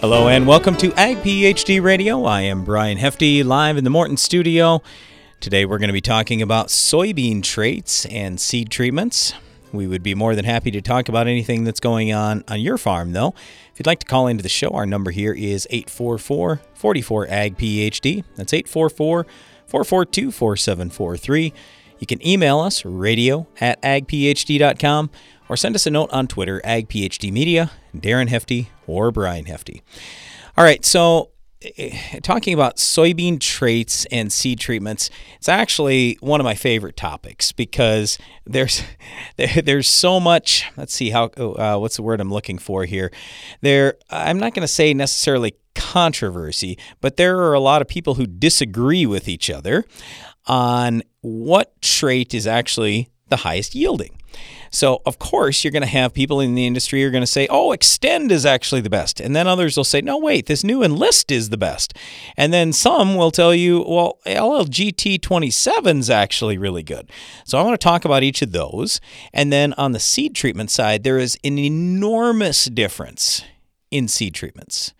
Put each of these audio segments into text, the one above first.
Hello and welcome to Ag PhD Radio. I am Brian Hefty, live in the Morton studio. Today we're going to be talking about soybean traits and seed treatments. We would be more than happy to talk about anything that's going on on your farm, though. If you'd like to call into the show, our number here is 844 44 AG PhD. That's 844 442 4743. You can email us, radio at agphd.com, or send us a note on Twitter, agphdmedia, Darren Hefty, or Brian Hefty. All right, so eh, talking about soybean traits and seed treatments, it's actually one of my favorite topics because there's there's so much. Let's see how uh, what's the word I'm looking for here. There, I'm not going to say necessarily controversy, but there are a lot of people who disagree with each other on what trait is actually the highest yielding. So, of course, you're going to have people in the industry are going to say, "Oh, Xtend is actually the best." And then others will say, "No, wait, this new Enlist is the best." And then some will tell you, "Well, LLGT 27 is actually really good." So, I want to talk about each of those. And then on the seed treatment side, there is an enormous difference in seed treatments.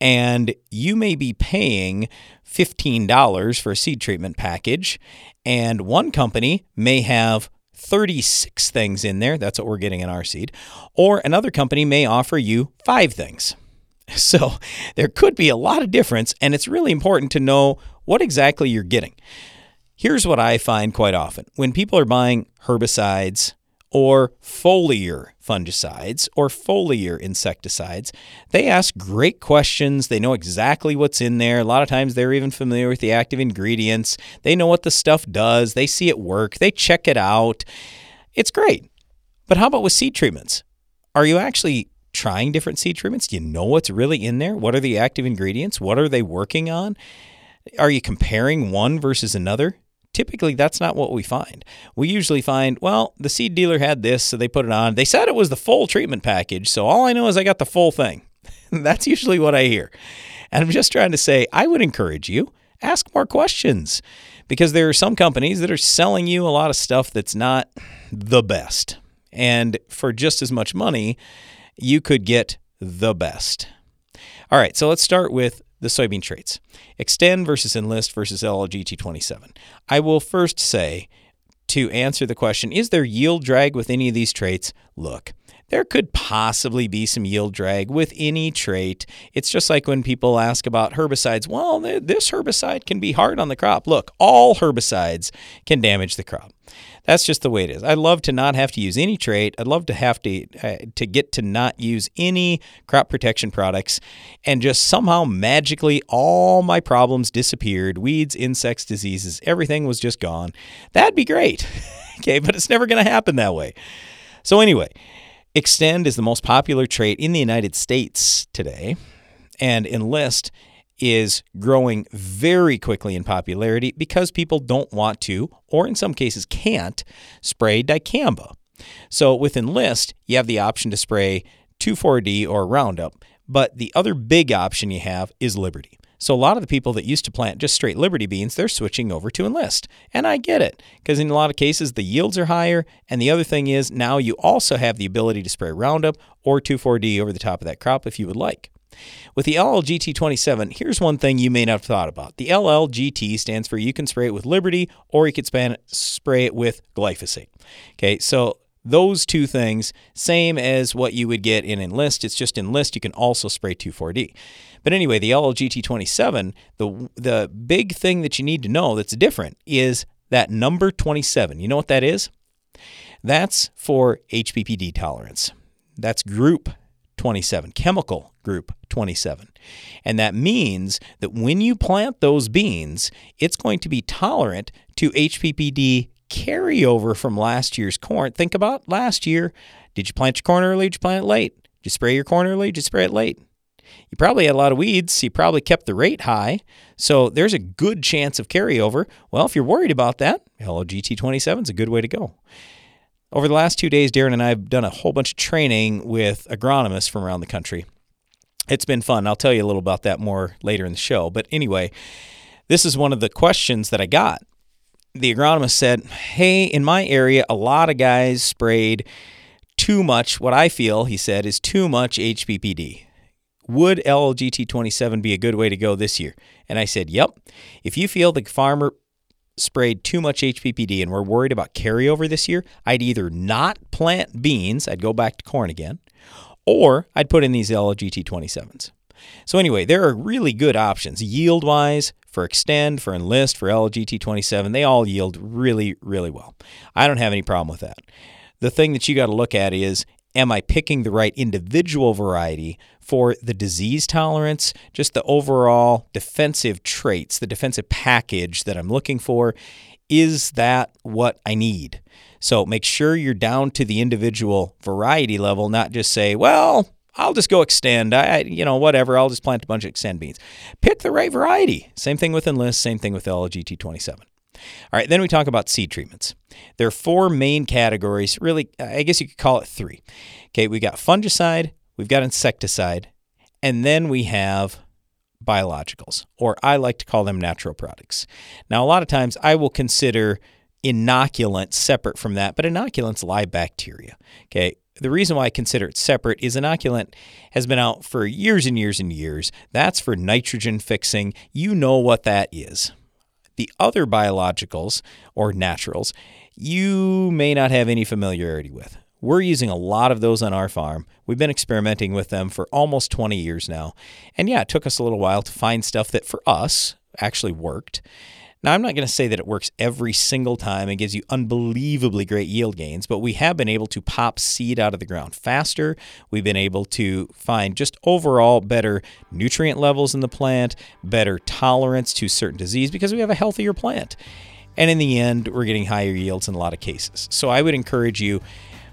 And you may be paying $15 for a seed treatment package, and one company may have 36 things in there. That's what we're getting in our seed. Or another company may offer you five things. So there could be a lot of difference, and it's really important to know what exactly you're getting. Here's what I find quite often when people are buying herbicides, or foliar fungicides or foliar insecticides. They ask great questions. They know exactly what's in there. A lot of times they're even familiar with the active ingredients. They know what the stuff does. They see it work. They check it out. It's great. But how about with seed treatments? Are you actually trying different seed treatments? Do you know what's really in there? What are the active ingredients? What are they working on? Are you comparing one versus another? Typically that's not what we find. We usually find, well, the seed dealer had this, so they put it on. They said it was the full treatment package, so all I know is I got the full thing. that's usually what I hear. And I'm just trying to say, I would encourage you ask more questions because there are some companies that are selling you a lot of stuff that's not the best. And for just as much money, you could get the best. All right, so let's start with the soybean traits. Xtend versus Enlist versus LLGT27. I will first say to answer the question, is there yield drag with any of these traits? Look, there could possibly be some yield drag with any trait. It's just like when people ask about herbicides. Well, this herbicide can be hard on the crop. Look, all herbicides can damage the crop. That's just the way it is. I'd love to not have to use any trait. I'd love to have to uh, to get to not use any crop protection products and just somehow magically all my problems disappeared. Weeds, insects, diseases, everything was just gone. That'd be great. okay, but it's never going to happen that way. So anyway, Xtend is the most popular trait in the United States today, and Enlist is growing very quickly in popularity because people don't want to, or in some cases can't, spray dicamba. So with Enlist, you have the option to spray 2,4-D or Roundup, but the other big option you have is Liberty. So a lot of the people that used to plant just straight Liberty beans, they're switching over to Enlist. And I get it, because in a lot of cases the yields are higher. And the other thing is now you also have the ability to spray Roundup or 2,4-D over the top of that crop if you would like. With the LLGT27, here's one thing you may not have thought about. The LLGT stands for you can spray it with Liberty or you can spray it with glyphosate. Okay, so those two things, same as what you would get in Enlist. It's just Enlist, you can also spray 2,4-D. But anyway, the LLGT27, the, the big thing that you need to know that's different is that number 27. You know what that is? That's for HPPD tolerance. That's group 27, chemical group 27. And that means that when you plant those beans, it's going to be tolerant to HPPD carryover from last year's corn. Think about last year. Did you plant your corn early? Did you plant it late? Did you spray your corn early? Did you spray it late? You probably had a lot of weeds. you probably kept the rate high. So there's a good chance of carryover. Well, if you're worried about that, LLGT27 is a good way to go. Over the last two days, Darren and I have done a whole bunch of training with agronomists from around the country. It's been fun. I'll tell you a little about that more later in the show. But anyway, this is one of the questions that I got the agronomist said, Hey, in my area, a lot of guys sprayed too much. What I feel, he said, is too much HPPD. would LLGT 27 be a good way to go this year? And I said, yep. If you feel the farmer sprayed too much HPPD and we're worried about carryover this year, I'd either not plant beans, I'd go back to corn again, or I'd put in these LLGT 27s. So, anyway, there are really good options yield wise for Xtend, for Enlist, for LLGT 27. They all yield really, really well. I don't have any problem with that. The thing that you got to look at is am I picking the right individual variety for the disease tolerance, just the overall defensive traits, the defensive package that I'm looking for? Is that what I need? So make sure you're down to the individual variety level, not just say, well, I'll just go Xtend. I, you know, whatever. I'll just plant a bunch of Xtend beans. Pick the right variety. Same thing with Enlist. Same thing with LGT 27. All right, then we talk about seed treatments. There are four main categories. Really, I guess you could call it three. Okay, we got fungicide, we've got insecticide, and then we have biologicals, or I like to call them natural products. Now, a lot of times I will consider inoculants separate from that, but inoculants live bacteria. Okay, the reason why I consider it separate is inoculant has been out for years and years and years. That's for nitrogen fixing. You know what that is. The other biologicals or naturals, you may not have any familiarity with. We're using a lot of those on our farm. We've been experimenting with them for almost 20 years now. And yeah, it took us a little while to find stuff that for us actually worked. Now, I'm not going to say that it works every single time and gives you unbelievably great yield gains, but we have been able to pop seed out of the ground faster. We've been able to find just overall better nutrient levels in the plant, better tolerance to certain disease because we have a healthier plant. And in the end, we're getting higher yields in a lot of cases. So I would encourage you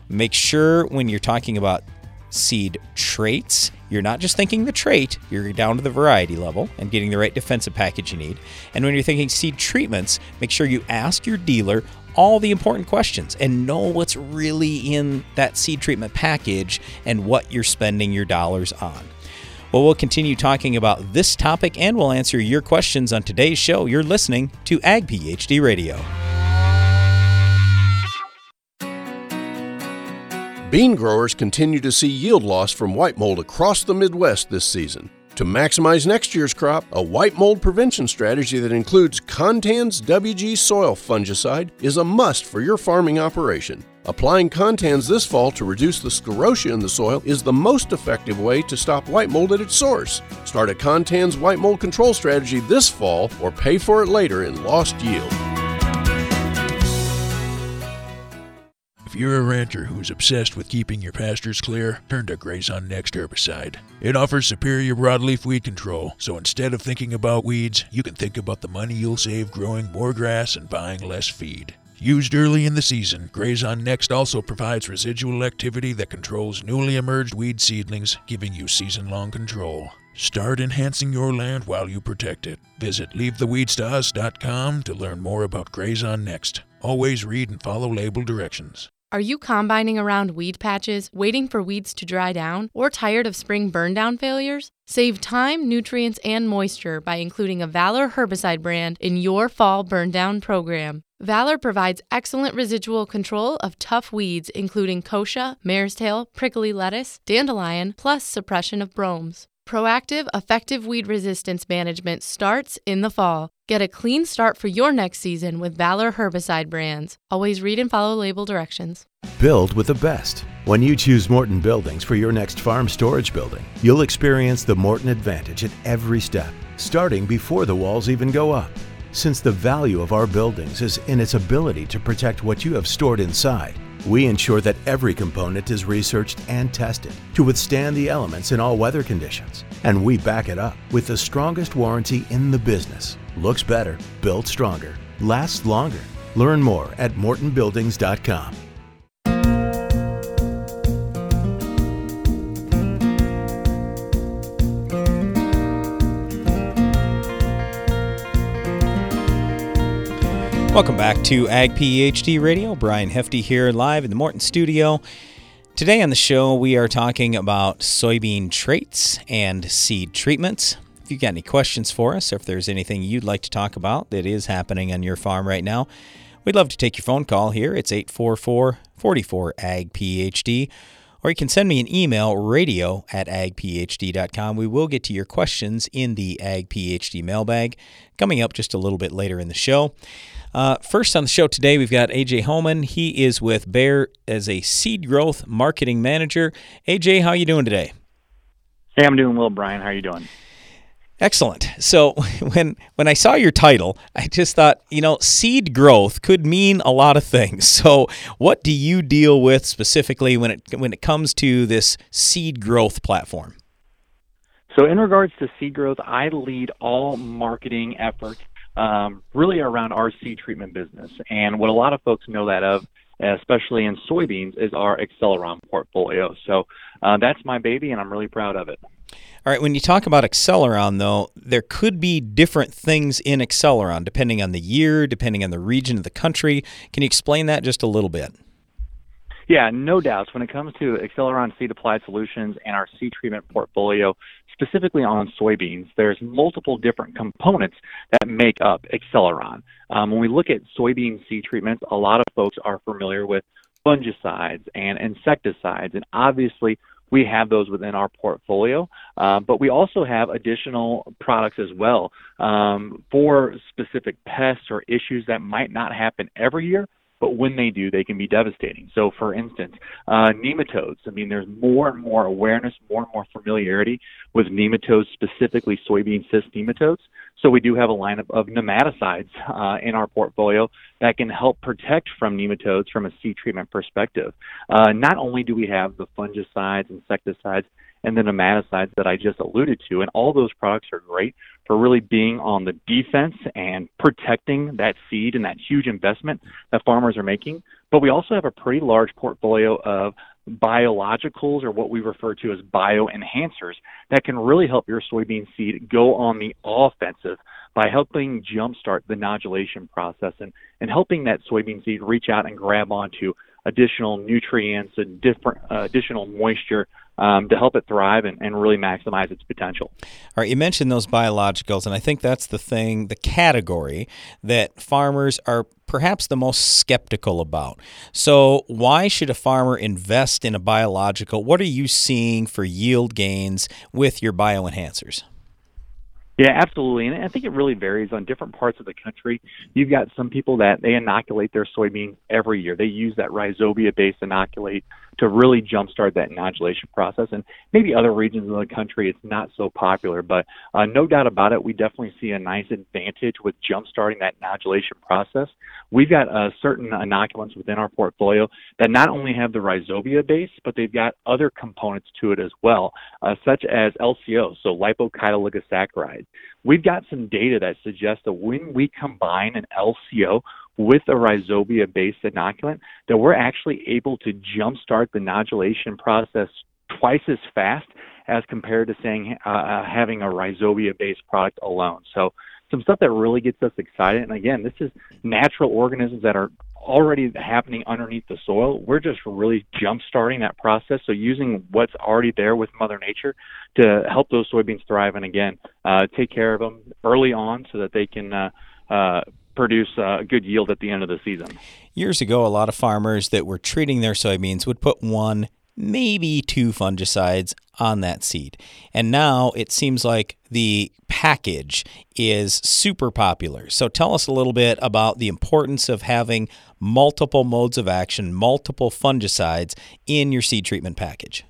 make sure when you're talking about seed traits. You're not just thinking the trait, you're down to the variety level and getting the right defensive package you need. And when you're thinking seed treatments, make sure you ask your dealer all the important questions and know what's really in that seed treatment package and what you're spending your dollars on. Well, we'll continue talking about this topic and we'll answer your questions on today's show. You're listening to Ag PhD Radio. Bean growers continue to see yield loss from white mold across the Midwest this season. To maximize next year's crop, a white mold prevention strategy that includes Contans WG soil fungicide is a must for your farming operation. Applying Contans this fall to reduce the sclerotia in the soil is the most effective way to stop white mold at its source. Start a Contans white mold control strategy this fall or pay for it later in lost yield. If you're a rancher who's obsessed with keeping your pastures clear, turn to Grazon Next herbicide. It offers superior broadleaf weed control, so instead of thinking about weeds, you can think about the money you'll save growing more grass and buying less feed. Used early in the season, Grazon Next also provides residual activity that controls newly emerged weed seedlings, giving you season long control. Start enhancing your land while you protect it. Visit leavetheweedstous.com to learn more about Grazon Next. Always read and follow label directions. Are you combining around weed patches, waiting for weeds to dry down, or tired of spring burndown failures? Save time, nutrients, and moisture by including a Valor herbicide brand in your fall burndown program. Valor provides excellent residual control of tough weeds, including kochia, mare's tail, prickly lettuce, dandelion, plus suppression of bromes. Proactive, effective weed resistance management starts in the fall. Get a clean start for your next season with Valor herbicide brands. Always read and follow label directions. Build with the best. When you choose Morton Buildings for your next farm storage building, you'll experience the Morton advantage at every step, starting before the walls even go up. Since the value of our buildings is in its ability to protect what you have stored inside, we ensure that every component is researched and tested to withstand the elements in all weather conditions. And we back it up with the strongest warranty in the business. Looks better, built stronger, lasts longer. Learn more at mortonbuildings.com. Welcome back to Ag PhD Radio. Brian Hefty here live in the Morton studio. Today on the show, we are talking about soybean traits and seed treatments. If you've got any questions for us, or if there's anything you'd like to talk about that is happening on your farm right now, we'd love to take your phone call here. It's 844 44 AG PhD. or you can send me an email, radio at agphd.com. We will get to your questions in the Ag PhD mailbag coming up just a little bit later in the show. Uh, first on the show today, we've got AJ Holman. He is with Bayer as a seed growth marketing manager. AJ, how are you doing today? Hey, I'm doing well, Brian. How are you doing? Excellent. So when when I saw your title, I just thought, you know, seed growth could mean a lot of things. So what do you deal with specifically when it when it comes to this seed growth platform? So in regards to seed growth, I lead all marketing efforts um, really around our seed treatment business. And what a lot of folks know that of, especially in soybeans, is our Acceleron portfolio. So uh, that's my baby, and I'm really proud of it. All right, when you talk about Acceleron, though, there could be different things in Acceleron depending on the year, depending on the region of the country. Can you explain that just a little bit? Yeah, no doubts. When it comes to Acceleron Seed Applied Solutions and our seed treatment portfolio, specifically on soybeans, there's multiple different components that make up Acceleron. Um, when we look at soybean seed treatments, a lot of folks are familiar with fungicides and insecticides, and obviously we have those within our portfolio, uh, but we also have additional products as well um, for specific pests or issues that might not happen every year, but when they do, they can be devastating. So, for instance, uh, nematodes. I mean, there's more and more awareness, more and more familiarity with nematodes, specifically soybean cyst nematodes. So, we do have a lineup of nematicides uh, in our portfolio that can help protect from nematodes from a seed treatment perspective. Uh, not only do we have the fungicides, insecticides, and the nematicides that I just alluded to. And all those products are great for really being on the defense and protecting that seed and that huge investment that farmers are making. But we also have a pretty large portfolio of biologicals or what we refer to as bioenhancers that can really help your soybean seed go on the offensive by helping jumpstart the nodulation process and, and helping that soybean seed reach out and grab onto additional nutrients and different uh, additional moisture um, to help it thrive and, and really maximize its potential. All right, you mentioned those biologicals, and I think that's the thing, the category that farmers are perhaps the most skeptical about. So, why should a farmer invest in a biological? What are you seeing for yield gains with your bioenhancers? Yeah, absolutely. And I think it really varies on different parts of the country. You've got some people that they inoculate their soybeans every year. They use that rhizobia based inoculate to really jumpstart that nodulation process. And maybe other regions of the country it's not so popular, but uh, no doubt about it, we definitely see a nice advantage with jumpstarting that nodulation process. We've got uh, certain inoculants within our portfolio that not only have the rhizobia base, but they've got other components to it as well, uh, such as LCO, so lipochitooligosaccharides. We've got some data that suggests that when we combine an LCO with a rhizobia based inoculant, that we're actually able to jumpstart the nodulation process twice as fast as compared to saying uh, uh having a rhizobia based product alone. So some stuff that really gets us excited. And again, this is natural organisms that are already happening underneath the soil. We're just really jump starting that process. So using what's already there with Mother Nature to help those soybeans thrive, and again, uh, take care of them early on so that they can. Uh, uh, produce a good yield at the end of the season. Years ago, a lot of farmers that were treating their soybeans would put one, maybe two fungicides on that seed. And now it seems like the package is super popular. So tell us a little bit about the importance of having multiple modes of action, multiple fungicides in your seed treatment package.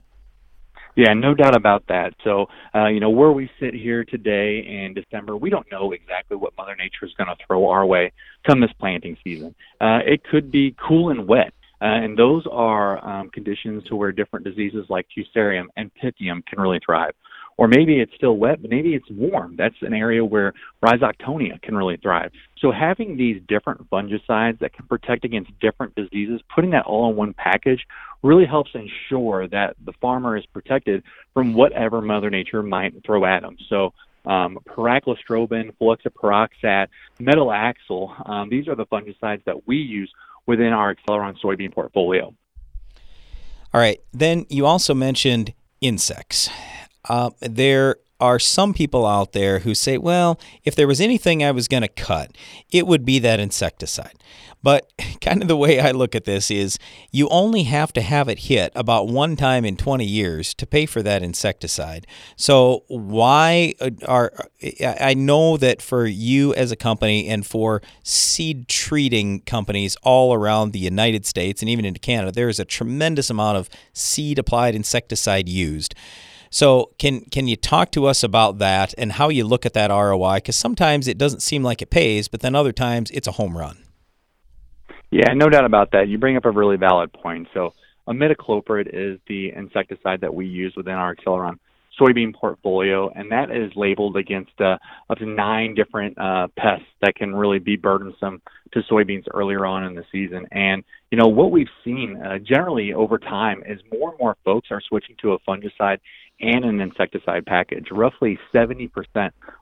Yeah, no doubt about that. So, uh, you know, where we sit here today in December, we don't know exactly what Mother Nature is going to throw our way come this planting season. Uh, it could be cool and wet. Uh, and those are um, conditions to where different diseases like Fusarium and Pythium can really thrive. Or maybe it's still wet, but maybe it's warm. That's an area where Rhizoctonia can really thrive. So having these different fungicides that can protect against different diseases, putting that all in one package really helps ensure that the farmer is protected from whatever Mother Nature might throw at them. So um, pyraclostrobin, fluxapyroxad, metalaxyl, um, these are the fungicides that we use within our Acceleron soybean portfolio. All right. Then you also mentioned insects. Uh, there are some people out there who say, well, if there was anything I was going to cut, it would be that insecticide. But kind of the way I look at this is you only have to have it hit about one time in 20 years to pay for that insecticide. So why uh, are I know that for you as a company and for seed treating companies all around the United States and even into Canada, there is a tremendous amount of seed applied insecticide used. So can can you talk to us about that and how you look at that ROI? Because sometimes it doesn't seem like it pays, but then other times it's a home run. Yeah, no doubt about that. You bring up a really valid point. So imidacloprid is the insecticide that we use within our Acceleron soybean portfolio, and that is labeled against uh, up to nine different uh, pests that can really be burdensome to soybeans earlier on in the season. And you know what we've seen uh, generally over time is more and more folks are switching to a fungicide and an insecticide package. Roughly 70%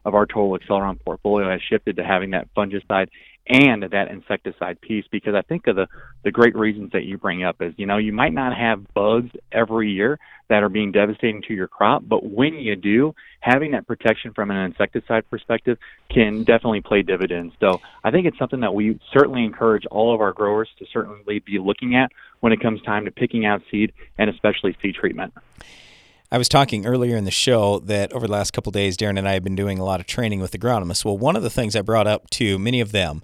of our total Acceleron portfolio has shifted to having that fungicide and that insecticide piece because I think of the the great reasons that you bring up is you know you might not have bugs every year that are being devastating to your crop, but when you do, having that protection from an insecticide perspective can definitely play dividends. So I think it's something that we certainly encourage all of our growers to certainly be looking at when it comes time to picking out seed and especially seed treatment. I was talking earlier in the show that over the last couple days, Darren and I have been doing a lot of training with agronomists. Well, one of the things I brought up to many of them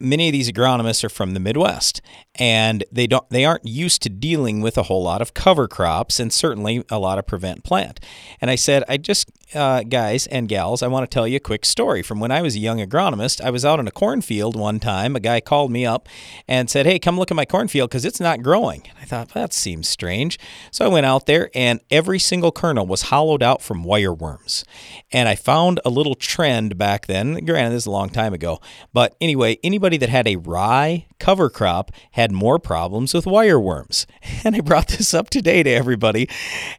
many of these agronomists are from the Midwest and they don't they aren't used to dealing with a whole lot of cover crops and certainly a lot of prevent plant. And I said, I just uh, guys and gals, I want to tell you a quick story from when I was a young agronomist. I was out in a cornfield one time. A guy called me up and said, "Hey, come look at my cornfield because it's not growing." And I thought that seems strange, so I went out there and every single kernel was hollowed out from wireworms. And I found a little trend back then. Granted, this is a long time ago, but anyway, anybody that had a rye cover crop had more problems with wireworms. And I brought this up today to everybody,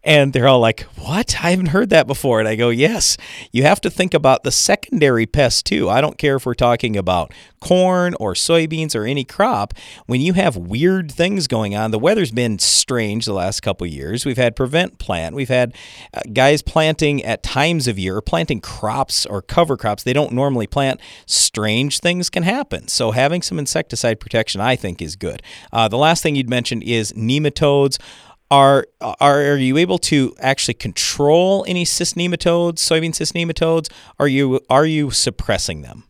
and they're all like, What? I haven't heard that before. And I go, Yes, you have to think about the secondary pests too. I don't care if we're talking about corn or soybeans or any crop. When you have weird things going on, the weather's been strange the last couple years. We've had prevent plant, we've had uh, guys planting at times of year, planting crops or cover crops they don't normally plant. Strange things can happen. So having some insecticide protection protection, I think, is good. Uh, the last thing you'd mentioned is nematodes. Are, are are you able to actually control any cyst nematodes, soybean cyst nematodes? Are you are you suppressing them?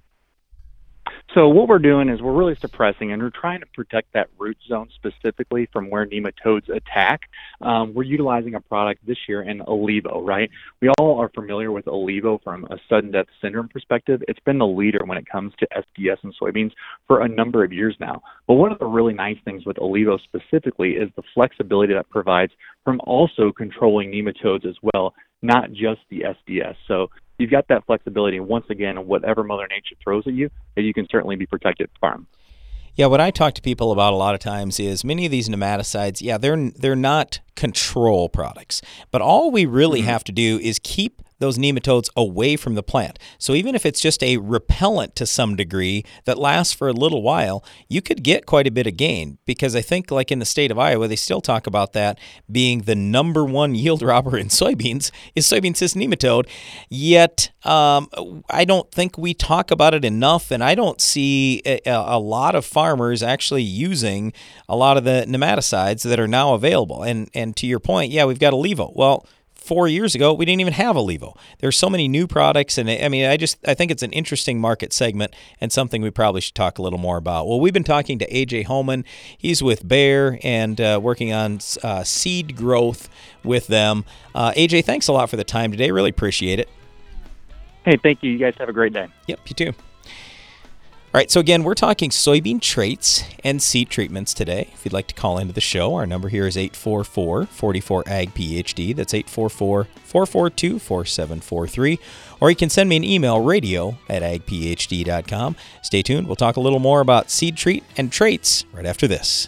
So what we're doing is we're really suppressing and we're trying to protect that root zone specifically from where nematodes attack. Um, we're utilizing a product this year in ILeVO, right? We all are familiar with ILeVO from a sudden death syndrome perspective. It's been the leader when it comes to SDS and soybeans for a number of years now. But one of the really nice things with ILeVO specifically is the flexibility that provides from also controlling nematodes as well, not just the SDS. So you've got that flexibility. And once again, whatever Mother Nature throws at you, that you can certainly be protected from. Yeah, what I talk to people about a lot of times is many of these nematicides, yeah, they're they're not control products. But all we really mm-hmm. have to do is keep those nematodes away from the plant. So even if it's just a repellent to some degree that lasts for a little while, you could get quite a bit of gain because I think like in the state of Iowa, they still talk about that being the number one yield robber in soybeans is soybean cyst nematode. Yet um, I don't think we talk about it enough, and I don't see a, a lot of farmers actually using a lot of the nematicides that are now available. And and to your point, yeah, we've got ILeVO. Well, four years ago, we didn't even have a ILeVO. There's so many new products, and I mean, I just I think it's an interesting market segment and something we probably should talk a little more about. Well, we've been talking to AJ Holman. He's with Bayer and uh, working on uh, seed growth with them. Uh, AJ, thanks a lot for the time today. Really appreciate it. Hey, thank you. You guys have a great day. Yep, you too. All right, so again, we're talking soybean traits and seed treatments today. If you'd like to call into the show, our number here is 844 44 AG PhD. That's 844 442 4743. Or you can send me an email, radio at agphd.com. Stay tuned. We'll talk a little more about seed treat and traits right after this.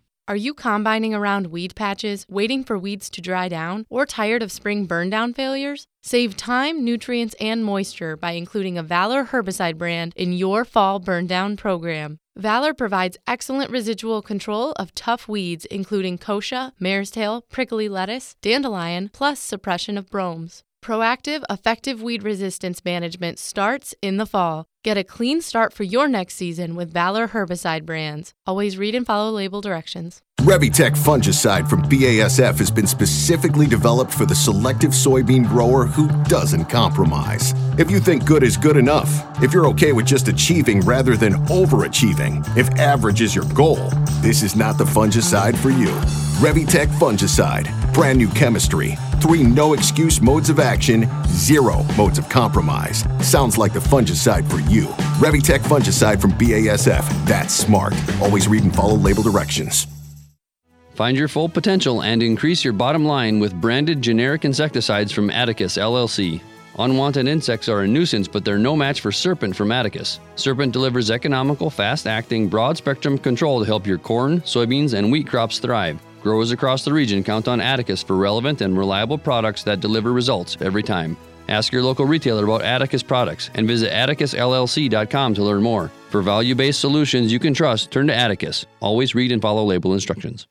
Are you combining around weed patches, waiting for weeds to dry down, or tired of spring burn down failures? Save time, nutrients, and moisture by including a Valor herbicide brand in your fall burn down program. Valor provides excellent residual control of tough weeds, including kochia, mare's tail, prickly lettuce, dandelion, plus suppression of bromes. Proactive, effective weed resistance management starts in the fall. Get a clean start for your next season with Valor herbicide brands. Always read and follow label directions. Revytek fungicide from BASF has been specifically developed for the selective soybean grower who doesn't compromise. If you think good is good enough, if you're okay with just achieving rather than overachieving, if average is your goal, this is not the fungicide for you. Revytek fungicide, brand new chemistry, three no excuse modes of action, zero modes of compromise. Sounds like the fungicide for you. Revytek fungicide from BASF. That's smart. Always read and follow label directions. Find your full potential and increase your bottom line with branded generic insecticides from Atticus LLC. Unwanted insects are a nuisance, but they're no match for Serpent from Atticus. Serpent delivers economical, fast acting, broad spectrum control to help your corn, soybeans, and wheat crops thrive. Growers across the region count on Atticus for relevant and reliable products that deliver results every time. Ask your local retailer about Atticus products and visit atticusllc.com to learn more. For value based solutions you can trust, turn to Atticus. Always read and follow label instructions.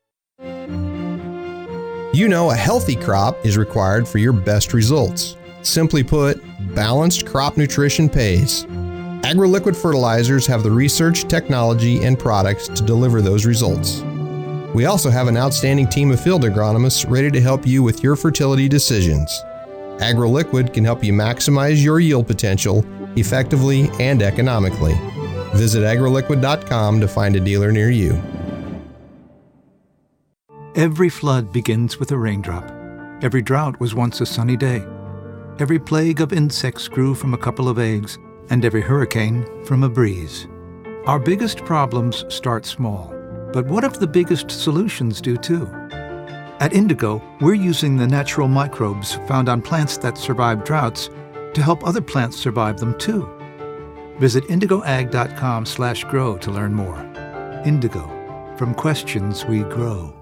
You know, a healthy crop is required for your best results. Simply put, balanced crop nutrition pays. AgroLiquid fertilizers have the research, technology, and products to deliver those results. We also have an outstanding team of field agronomists ready to help you with your fertility decisions. AgroLiquid can help you maximize your yield potential effectively and economically. Visit agroliquid.com to find a dealer near you. Every flood begins with a raindrop. Every drought was once a sunny day. Every plague of insects grew from a couple of eggs, and every hurricane from a breeze. Our biggest problems start small, but what if the biggest solutions do too? At Indigo, we're using the natural microbes found on plants that survive droughts to help other plants survive them too. Visit indigoag.com/grow to learn more. Indigo, from questions we grow.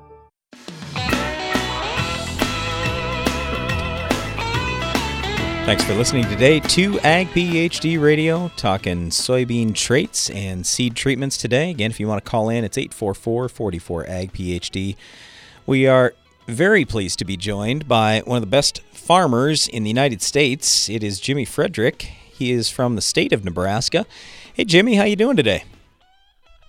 Thanks for listening today to Ag PhD Radio, talking soybean traits and seed treatments today. Again, if you want to call in, it's 844 44 Ag PhD. We are very pleased to be joined by one of the best farmers in the United States. It is Jimmy Frederick. He is from the state of Nebraska. Hey, Jimmy, how you doing today?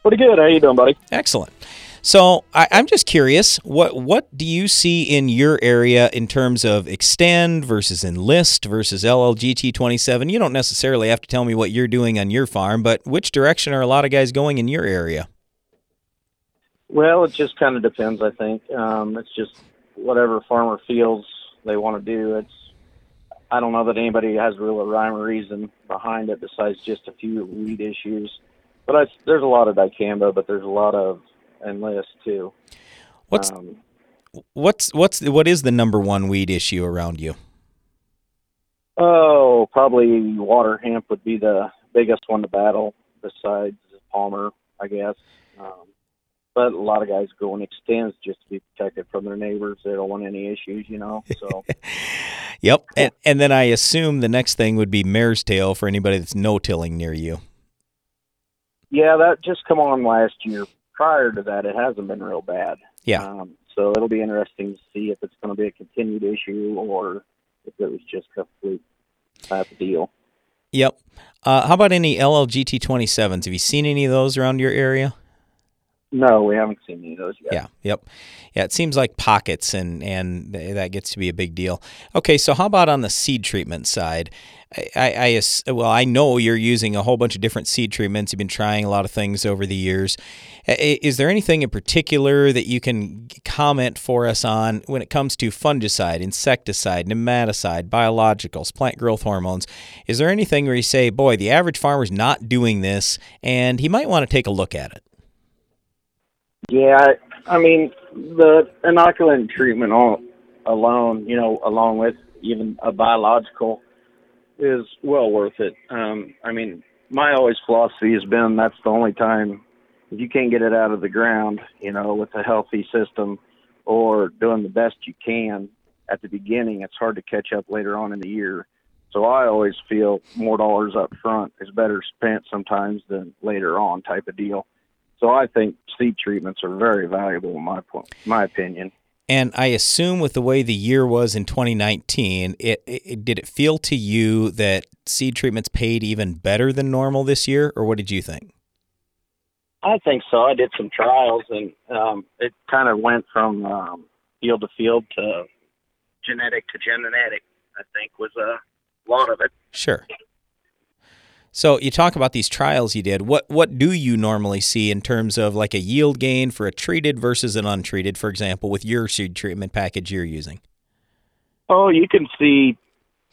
Pretty good. How you doing, buddy? Excellent. So I, am just curious, what what do you see in your area in terms of Xtend versus enlist versus LLGT 27? You don't necessarily have to tell me what you're doing on your farm, but which direction are a lot of guys going in your area? Well, it just kind of depends. I think um, it's just whatever farmer feels they want to do. It's I don't know that anybody has a real rhyme or reason behind it besides just a few weed issues. But I, there's a lot of dicamba, but there's a lot of enlist too. What's um, what's what's what is the number one weed issue around you? Oh, probably water hemp would be the biggest one to battle, besides palmer, I guess. Um, but a lot of guys go and extends just to be protected from their neighbors. They don't want any issues, you know. So. yep, and and then I assume the next thing would be mare's tail for anybody that's no tilling near you. Yeah, that just come on last year prior to that, it hasn't been real bad. Yeah. Um, so it'll be interesting to see if it's going to be a continued issue or if it was just a fluke type of deal. Yep. Uh, how about any LLGT 27s? Have you seen any of those around your area? No, we haven't seen any of those yet. Yeah, yep. Yeah, it seems like pockets, and, and that gets to be a big deal. Okay, so how about on the seed treatment side? I, I, well, I know you're using a whole bunch of different seed treatments. You've been trying a lot of things over the years. Is there anything in particular that you can comment for us on when it comes to fungicide, insecticide, nematicide, biologicals, plant growth hormones? Is there anything where you say, boy, the average farmer's not doing this, and he might want to take a look at it? Yeah, I mean the inoculant treatment alone, you know, along with even a biological is well worth it. Um, I mean, my always philosophy has been that's the only time if you can't get it out of the ground, you know, with a healthy system or doing the best you can at the beginning, it's hard to catch up later on in the year. So I always feel more dollars up front is better spent sometimes than later on type of deal. So I think seed treatments are very valuable in my point, my opinion. And I assume with the way the year was in 2019, it, it, did it feel to you that seed treatments paid even better than normal this year, or what did you think? I think so. I did some trials, and um, it kind of went from um, field to field to genetic to genetic. I think was a lot of it. Sure. So you talk about these trials you did. What what do you normally see in terms of like a yield gain for a treated versus an untreated, for example, with your seed treatment package you're using? Oh, you can see,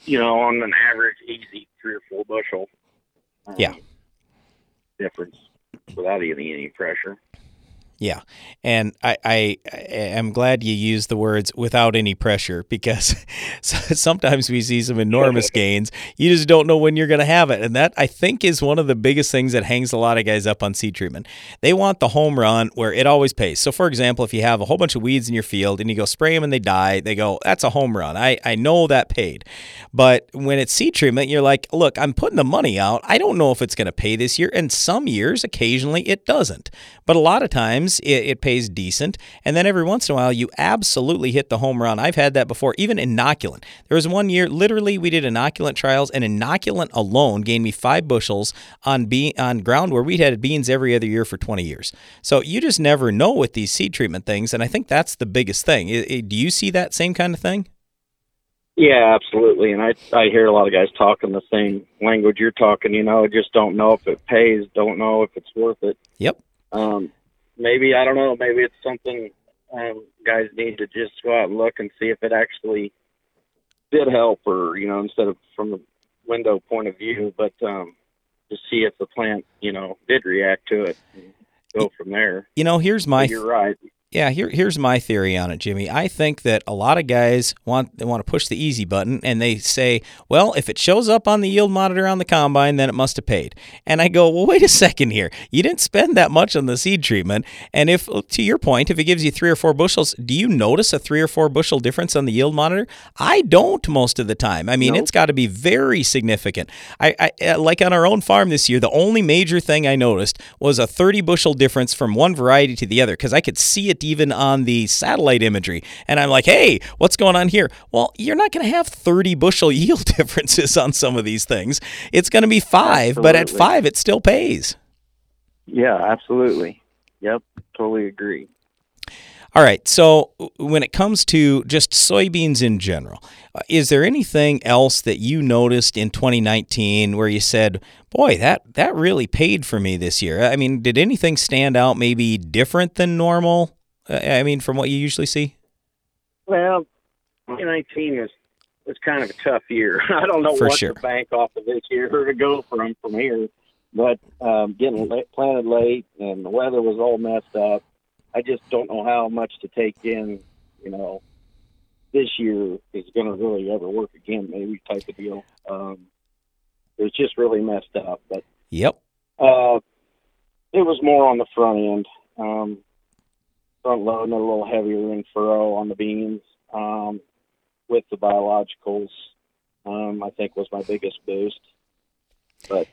you know, on an average, easy three or four bushel. Um, yeah. Difference without any any pressure. Yeah, and I, I am glad you used the words without any pressure because sometimes we see some enormous gains. You just don't know when you're going to have it, and that I think is one of the biggest things that hangs a lot of guys up on seed treatment. They want the home run where it always pays. So, for example, if you have a whole bunch of weeds in your field and you go spray them and they die, they go that's a home run. I I know that paid, but when it's seed treatment, you're like, look, I'm putting the money out. I don't know if it's going to pay this year, and some years, occasionally, it doesn't, but a lot of times times it, it, pays decent, and then every once in a while you absolutely hit the home run. I've had that before, even inoculant. There was one year, literally, we did inoculant trials, and inoculant alone gained me five bushels on be- on ground where we'd had beans every other year for 20 years. So you just never know with these seed treatment things, and I think that's the biggest thing. It, it, do you see that same kind of thing? Yeah, absolutely. And I I hear a lot of guys talking the same language you're talking. You know, just don't know if it pays, don't know if it's worth it. Yep. Um, maybe I don't know. Maybe it's something um, guys need to just go out and look and see if it actually did help, or you know, instead of from the window point of view, but um, to see if the plant, you know, did react to it. And go from there. You know, here's my. You're right. Yeah, here, here's my theory on it, Jimmy. I think that a lot of guys want they want to push the easy button, and they say, "Well, if it shows up on the yield monitor on the combine, then it must have paid." And I go, "Well, wait a second here. You didn't spend that much on the seed treatment, and if, to your point, if it gives you three or four bushels, do you notice a three or four bushel difference on the yield monitor? I don't most of the time. I mean, nope. it's got to be very significant. I, I uh, like on our own farm this year, the only major thing I noticed was a 30 bushel difference from one variety to the other because I could see it even on the satellite imagery. And I'm like, hey, what's going on here? Well, you're not going to have 30 bushel yield differences on some of these things. It's going to be five, absolutely. but at five, it still pays. Yeah, absolutely. Yep, totally agree. All right. So, when it comes to just soybeans in general, uh, is there anything else that you noticed in 2019 where you said, "Boy, that that really paid for me this year"? I mean, did anything stand out maybe different than normal? I mean, from what you usually see? Well, 2019 was was kind of a tough year. I don't know For what sure. to bank off of this year to go from from here, but um, getting late, planted late and the weather was all messed up. I just don't know how much to take in. You know, this year is going to really ever work again, maybe type of deal. Um, it was just really messed up, but yep, uh, it was more on the front end. Um, front loading a little heavier in furrow on the beans um, with the biologicals. Um, I think was my biggest boost. But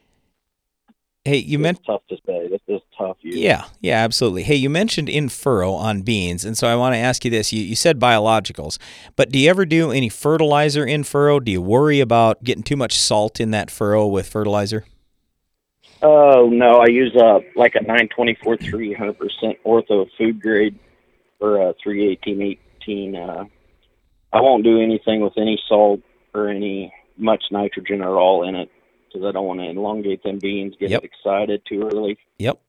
hey, you meant tough to say. This is tough year. Yeah, yeah, absolutely. Hey, you mentioned in furrow on beans, and so I want to ask you this: you, you said biologicals, but do you ever do any fertilizer in furrow? Do you worry about getting too much salt in that furrow with fertilizer? Oh no, I use uh like a 924 300 percent ortho food grade for uh 318 18. Uh, I won't do anything with any salt or any much nitrogen at all in it because I don't want to elongate them beans, get Yep. excited too early. Yep.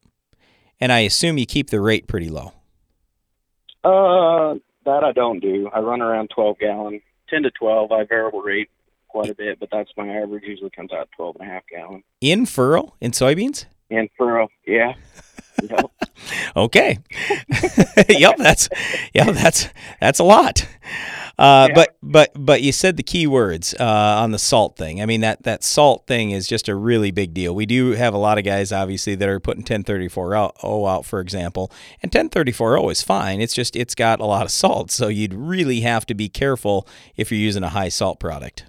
And I assume you keep the rate pretty low. Uh, that I don't do. I run around 12 gallon, 10 to 12. I variable rate quite a bit, but that's my average. Usually comes out 12 and a half gallon. In furrow in soybeans? In furrow, yeah. Yep. Okay. yep, that's yeah, that's that's a lot. Uh, But but but you said the key words uh, on the salt thing. I mean that that salt thing is just a really big deal. We do have a lot of guys obviously that are putting 1034 out, O out for example, and 1034 is fine. It's just it's got a lot of salt, so you'd really have to be careful if you're using a high salt product.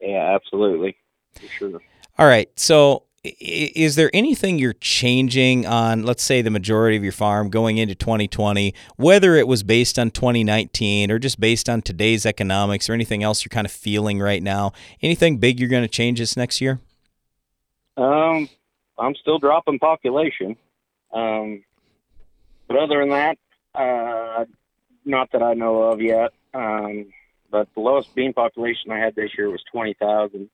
Yeah, absolutely, for sure. All right, so is there anything you're changing on let's say the majority of your farm going into 2020 whether it was based on 2019 or just based on today's economics or anything else you're kind of feeling right now? Anything big you're going to change this next year? Um i'm still dropping population. Um but other than that uh not that i know of yet. Um but the lowest bean population i had this year was 20000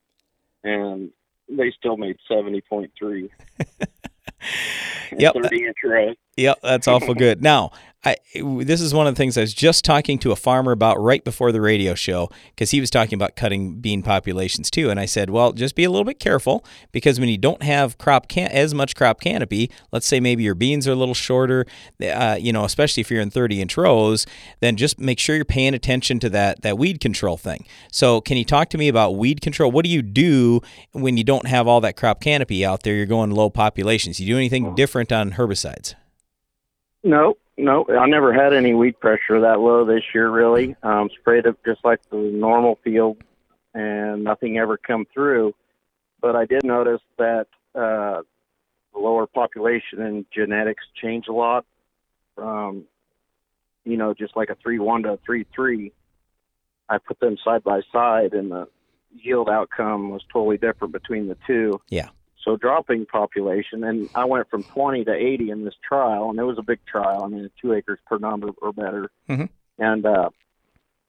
and they still made 70.3. yep. 30 inch row. Yep, that's awful good. Now, I, this is one of the things I was just talking to a farmer about right before the radio show because he was talking about cutting bean populations too, and I said, well, just be a little bit careful because when you don't have crop can- as much crop canopy, let's say maybe your beans are a little shorter, uh, you know, especially if you're in 30 inch rows, then just make sure you're paying attention to that that weed control thing. So, can you talk to me about weed control? What do you do when you don't have all that crop canopy out there? You're going low populations. You do anything different on herbicides? No, no, I never had any weed pressure that low this year. Really, um, sprayed it just like the normal field, and nothing ever come through. But I did notice that uh, the lower population and genetics change a lot. From, you know, just like a three one to a three three. I put them side by side, and the yield outcome was totally different between the two. Yeah. So dropping population, and I went from 20 to 80 in this trial, and it was a big trial. I mean, two acres per number or better. Mm-hmm. And uh,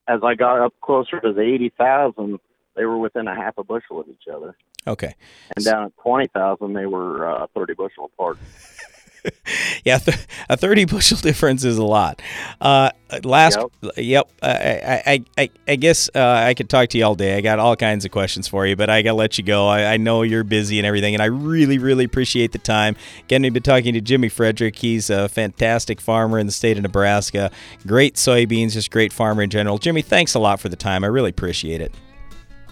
as I got up closer to the 80,000, they were within a half a bushel of each other. Okay. And down at 20,000, they were uh, 30 bushel apart. yeah, th- a 30 bushel difference is a lot. Uh, last, yep, yep I, I, I, I guess uh, I could talk to you all day. I got all kinds of questions for you, but I got to let you go. I, I, know you're busy and everything, and I really, really appreciate the time. Again, we've been talking to Jimmy Frederick. He's a fantastic farmer in the state of Nebraska. Great soybeans, just great farmer in general. Jimmy, thanks a lot for the time. I really appreciate it.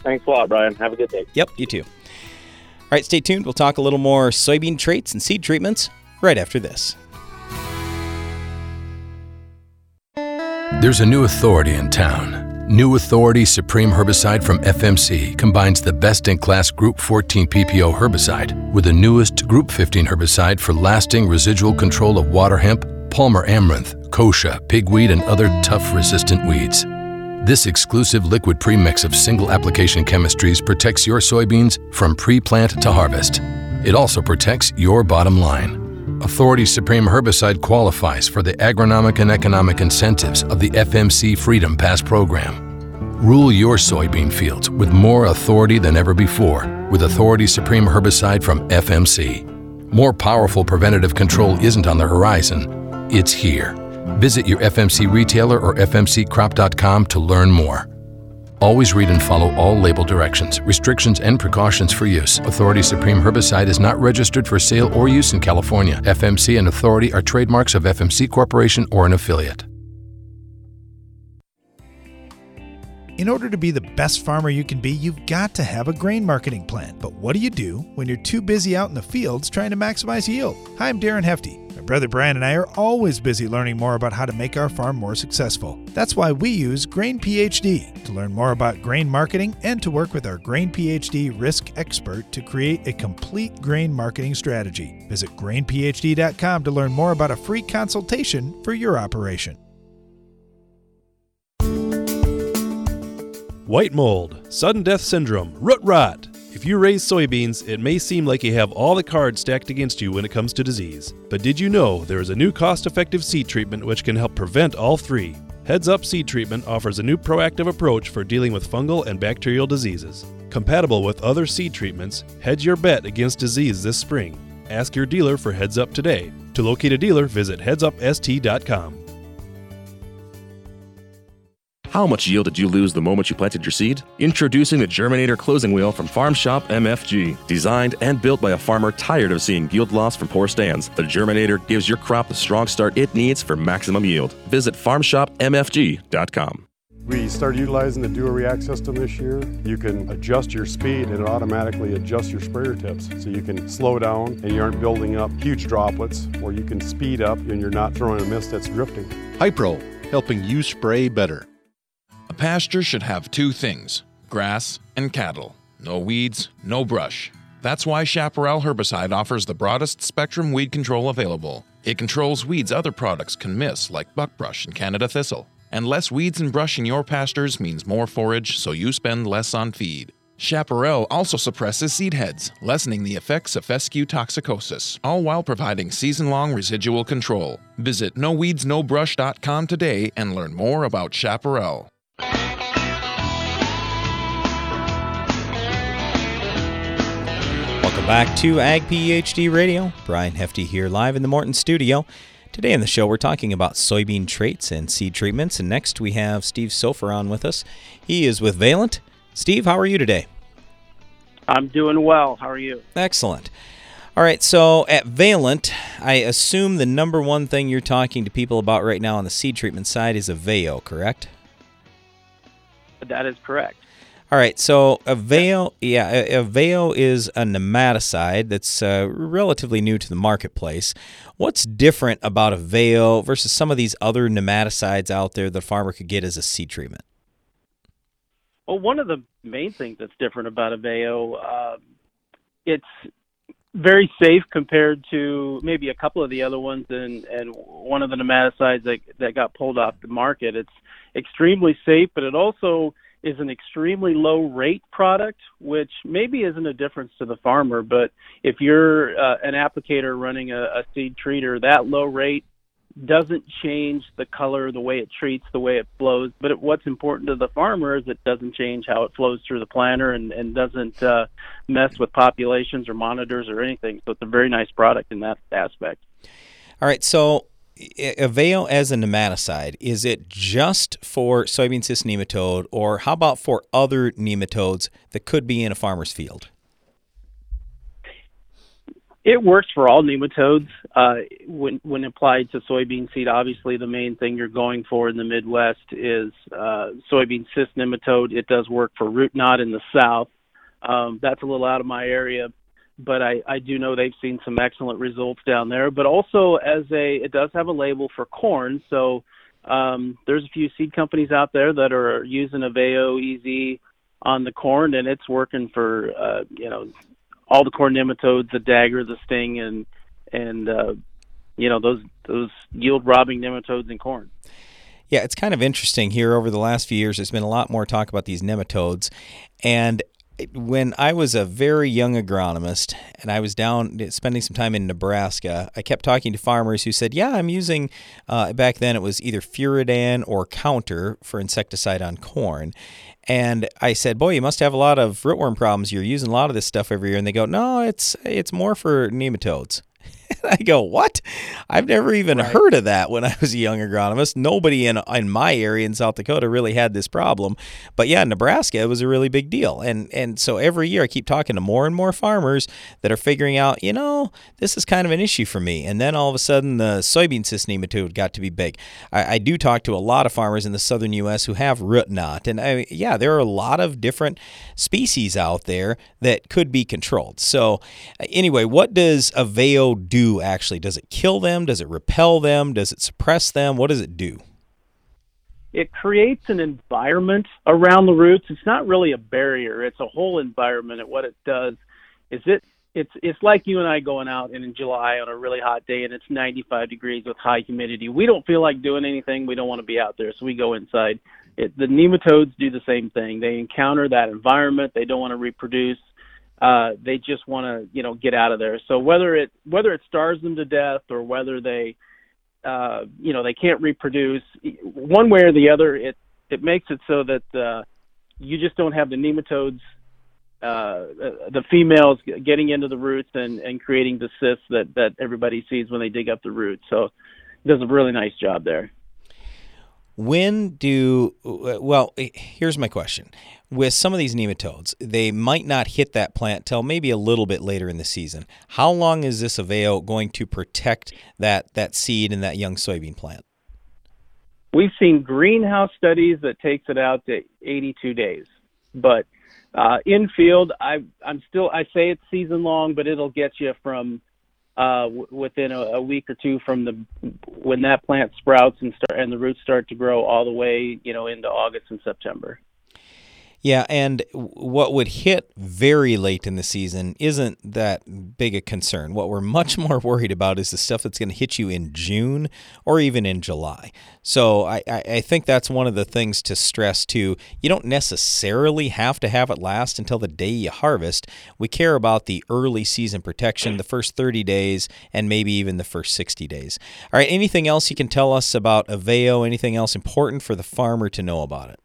Thanks a lot, Brian. Have a good day. Yep, you too. All right, stay tuned. We'll talk a little more soybean traits and seed treatments right after this. There's a new authority in town. New Authority Supreme Herbicide from FMC combines the best in class Group 14 PPO herbicide with the newest Group 15 herbicide for lasting residual control of water hemp, Palmer amaranth, kochia, pigweed, and other tough resistant weeds. This exclusive liquid premix of single application chemistries protects your soybeans from pre plant to harvest. It also protects your bottom line. Authority Supreme Herbicide qualifies for the agronomic and economic incentives of the FMC Freedom Pass program. Rule your soybean fields with more authority than ever before with Authority Supreme Herbicide from FMC. More powerful preventative control isn't on the horizon, it's here. Visit your FMC retailer or fmccrop.com to learn more. Always read and follow all label directions, restrictions, and precautions for use. Authority Supreme Herbicide is not registered for sale or use in California. FMC and Authority are trademarks of FMC Corporation or an affiliate. In order to be the best farmer you can be, you've got to have a grain marketing plan. But what do you do when you're too busy out in the fields trying to maximize yield? Hi, I'm Darren Hefty. Brother Brian and I are always busy learning more about how to make our farm more successful. That's why we use Grain PhD to learn more about grain marketing and to work with our Grain PhD risk expert to create a complete grain marketing strategy. Visit grainphd.com to learn more about a free consultation for your operation. White mold, sudden death syndrome, root rot. If you raise soybeans, it may seem like you have all the cards stacked against you when it comes to disease. But did you know there is a new cost effective seed treatment which can help prevent all three? Heads Up Seed Treatment offers a new proactive approach for dealing with fungal and bacterial diseases. Compatible with other seed treatments, hedge your bet against disease this spring. Ask your dealer for Heads Up today. To locate a dealer, visit headsupst.com. How much yield did you lose the moment you planted your seed? Introducing the Germinator closing wheel from Farm Shop MFG. Designed and built by a farmer tired of seeing yield loss from poor stands, the Germinator gives your crop the strong start it needs for maximum yield. Visit farmshopmfg.com. We started utilizing the dual React system this year. You can adjust your speed and it automatically adjusts your sprayer tips. So you can slow down and you aren't building up huge droplets, or you can speed up and you're not throwing a mist that's drifting. Hypro, helping you spray better. Pasture should have two things grass and cattle. No weeds, no brush. That's why Chaparral herbicide offers the broadest spectrum weed control available. It controls weeds other products can miss, like buckbrush and Canada thistle. And less weeds and brush in your pastures means more forage, so you spend less on feed. Chaparral also suppresses seed heads, lessening the effects of fescue toxicosis, all while providing season long residual control. Visit noweedsnobrush.com today and learn more about Chaparral. Welcome back to Ag PhD Radio. Brian Hefty here live in the Morton studio. Today in the show, we're talking about soybean traits and seed treatments. And next, we have Steve Sofer on with us. He is with Valent. Steve, how are you today? I'm doing well. How are you? Excellent. All right, so at Valent, I assume the number one thing you're talking to people about right now on the seed treatment side is a Aveo, correct? That is correct. All right, so Aveo, yeah, Aveo is a nematicide that's uh, relatively new to the marketplace. What's different about Aveo versus some of these other nematicides out there the farmer could get as a seed treatment? Well, one of the main things that's different about Aveo, uh, it's very safe compared to maybe a couple of the other ones, and and one of the nematicides that that got pulled off the market. It's extremely safe, but it also is an extremely low rate product, which maybe isn't a difference to the farmer, but if you're uh, an applicator running a, a seed treater, that low rate doesn't change the color, the way it treats, the way it flows. But it, what's important to the farmer is it doesn't change how it flows through the planter and, and doesn't uh, mess with populations or monitors or anything. So it's a very nice product in that aspect. All right. So Aveo as a nematicide, is it just for soybean cyst nematode, or how about for other nematodes that could be in a farmer's field? It works for all nematodes. Uh, when when applied to soybean seed, obviously the main thing you're going for in the Midwest is uh, soybean cyst nematode. It does work for root knot in the South. Um, that's a little out of my area, but I, I do know they've seen some excellent results down there. But also as a, it does have a label for corn, so um, there's a few seed companies out there that are using Aveo EZ on the corn, and it's working for uh, you know all the corn nematodes, the dagger, the sting, and and uh, you know those those yield robbing nematodes in corn. Yeah, it's kind of interesting here over the last few years. There's been a lot more talk about these nematodes, and when I was a very young agronomist and I was down spending some time in Nebraska, I kept talking to farmers who said, "Yeah, I'm using." Uh, back then, it was either Furadan or Counter for insecticide on corn, and I said, "Boy, you must have a lot of rootworm problems. You're using a lot of this stuff every year." And they go, "No, it's it's more for nematodes." I go, what? I've never even right. heard of that when I was a young agronomist. Nobody in in my area in South Dakota really had this problem, but yeah, Nebraska it was a really big deal. And and so every year I keep talking to more and more farmers that are figuring out, you know, this is kind of an issue for me. And then all of a sudden the soybean cyst nematode got to be big. I, I do talk to a lot of farmers in the southern U.S. who have root knot, and I, yeah, there are a lot of different species out there that could be controlled. So anyway, what does Aveo do? Actually? Does it kill them? Does it repel them? Does it suppress them? What does it do? It creates an environment around the roots. It's not really a barrier. It's a whole environment. And what it does is it it's it's like you and I going out in July on a really hot day and it's 95 degrees with high humidity. We don't feel like doing anything. We don't want to be out there, so we go inside. It, the nematodes do the same thing. They encounter that environment. They don't want to reproduce uh, they just want to you know get out of there. So whether it whether it stars them to death or whether they uh, you know they can't reproduce, one way or the other, it it makes it so that uh, you just don't have the nematodes, uh, the females getting into the roots and and creating the cysts that that everybody sees when they dig up the roots. So it does a really nice job there. When do well? Here's my question: With some of these nematodes, they might not hit that plant till maybe a little bit later in the season. How long is this Aveo going to protect that that seed and that young soybean plant? we've seen greenhouse studies that takes it out to 82 days, but uh, infield, I I'm still I say it's season long, but it'll get you from uh, within a, a week or two from the when that plant sprouts and start and the roots start to grow all the way you know into August and September. Yeah, and what would hit very late in the season isn't that big a concern. What we're much more worried about is the stuff that's going to hit you in June or even in July. So I, I think that's one of the things to stress too. You don't necessarily have to have it last until the day you harvest. We care about the early season protection, the first 30 days, and maybe even the first 60 days. All right, anything else you can tell us about Aveo? Anything else important for the farmer to know about it?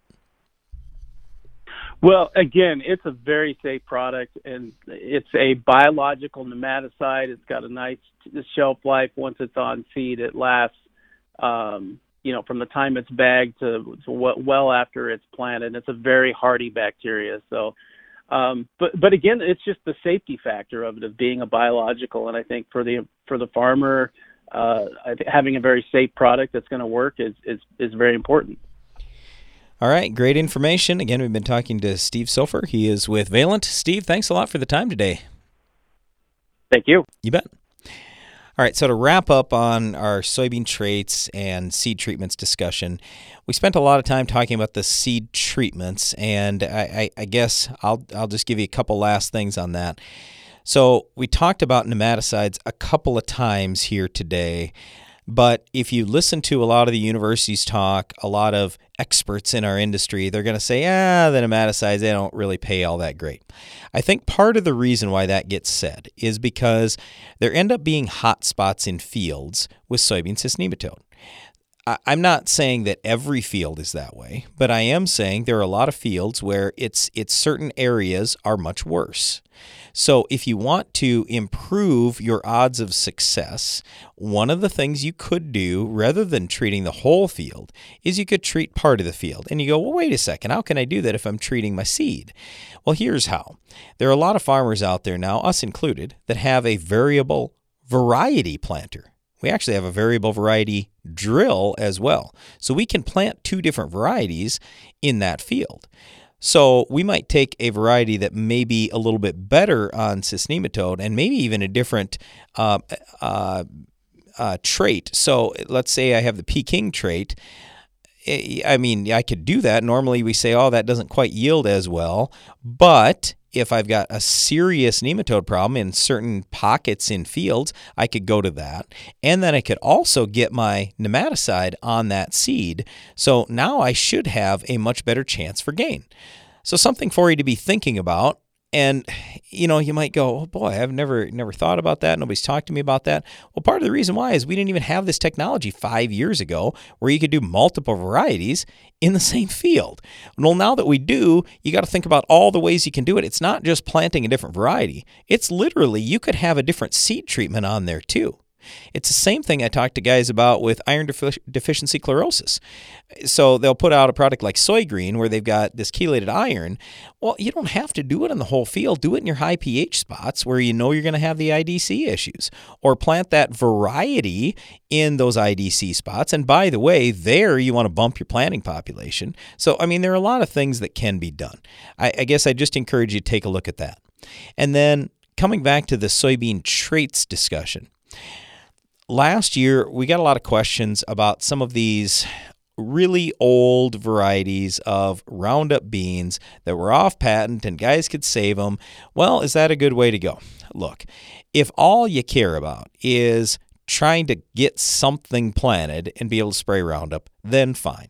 Well, again, it's a very safe product, and it's a biological nematicide. It's got a nice shelf life. Once it's on seed, it lasts, um, you know, from the time it's bagged to, to well after it's planted. It's a very hardy bacteria. So, um, but but again, it's just the safety factor of it of being a biological, and I think for the for the farmer, uh, having a very safe product that's going to work is is is very important. All right, great information. Again, we've been talking to Steve Sofer. He is with Valent. Steve, thanks a lot for the time today. Thank you. You bet. All right, so to wrap up on our soybean traits and seed treatments discussion, we spent a lot of time talking about the seed treatments, and I, I, I guess I'll I'll just give you a couple last things on that. So we talked about nematicides a couple of times here today. But if you listen to a lot of the universities talk, a lot of experts in our industry, they're going to say, ah, the nematicides, they don't really pay all that great. I think part of the reason why that gets said is because there end up being hot spots in fields with soybean cyst nematode. I'm not saying that every field is that way, but I am saying there are a lot of fields where it's it's certain areas are much worse. So if you want to improve your odds of success, one of the things you could do rather than treating the whole field is you could treat part of the field. And you go, "Well, wait a second. How can I do that if I'm treating my seed?" Well, here's how. There are a lot of farmers out there now, us included, that have a variable variety planter. We actually have a variable variety drill as well. So we can plant two different varieties in that field. So we might take a variety that may be a little bit better on cyst nematode and maybe even a different uh, uh, uh, trait. So let's say I have the Peking trait. I mean, I could do that. Normally we say, oh, that doesn't quite yield as well. But if I've got a serious nematode problem in certain pockets in fields, I could go to that. And then I could also get my nematicide on that seed. So now I should have a much better chance for gain. So something for you to be thinking about and you know, you might go, "Oh boy, I've never never thought about that. Nobody's talked to me about that." Well, part of the reason why is we didn't even have this technology 5 years ago where you could do multiple varieties in the same field. Well, now that we do, you got to think about all the ways you can do it. It's not just planting a different variety. It's literally you could have a different seed treatment on there too. It's the same thing I talk to guys about with iron defi- deficiency chlorosis. So they'll put out a product like Soy Green where they've got this chelated iron. Well, you don't have to do it on the whole field. Do it in your high pH spots where you know you're going to have the IDC issues. Or plant that variety in those IDC spots. And by the way, there you want to bump your planting population. So, I mean, there are a lot of things that can be done. I, I guess I just encourage you to take a look at that. And then coming back to the soybean traits discussion last year we got a lot of questions about some of these really old varieties of Roundup beans that were off patent and guys could save them. Well, is that a good way to go? Look, if all you care about is trying to get something planted and be able to spray Roundup, then fine.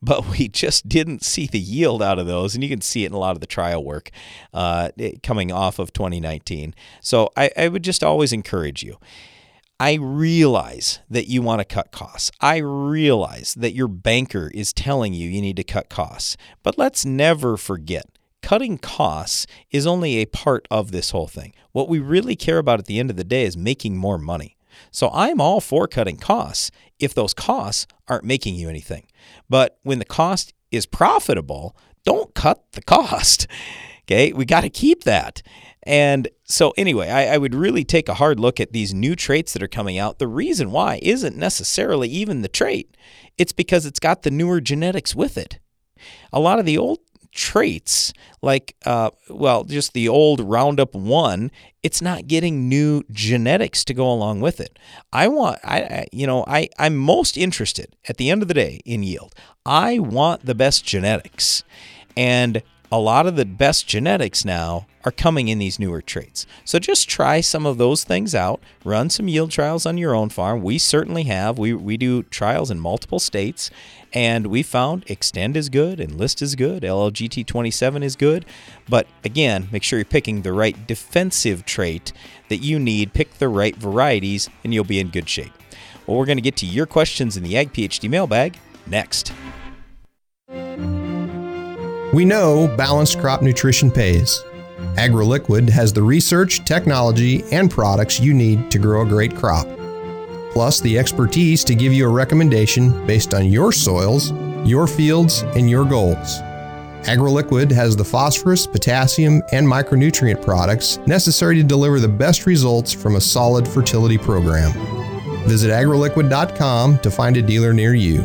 But we just didn't see the yield out of those, and you can see it in a lot of the trial work uh, coming off of 2019. So I, I would just always encourage you I realize that you want to cut costs. I realize that your banker is telling you you need to cut costs. But let's never forget cutting costs is only a part of this whole thing. What we really care about at the end of the day is making more money. So I'm all for cutting costs if those costs aren't making you anything. But when the cost is profitable, don't cut the cost. Okay, we got to keep that. And so, anyway, I, I, would really take a hard look at these new traits that are coming out. The reason why isn't necessarily even the trait, it's because it's got the newer genetics with it. A lot of the old traits, like, uh, well, just the old Roundup 1, it's not getting new genetics to go along with it. I want, I, I, you know, I, I'm most interested at the end of the day in yield. I want the best genetics. And a lot of the best genetics now are coming in these newer traits. So just try some of those things out. Run some yield trials on your own farm. We certainly have. We, we do trials in multiple states, and we found Xtend is good, Enlist is good, LLGT 27 is good. But again, make sure you're picking the right defensive trait that you need. Pick the right varieties, and you'll be in good shape. Well, we're going to get to your questions in the Ag PhD mailbag next. We know balanced crop nutrition pays. AgroLiquid has the research, technology, and products you need to grow a great crop, plus the expertise to give you a recommendation based on your soils, your fields, and your goals. AgroLiquid has the phosphorus, potassium, and micronutrient products necessary to deliver the best results from a solid fertility program. Visit agroliquid.com to find a dealer near you.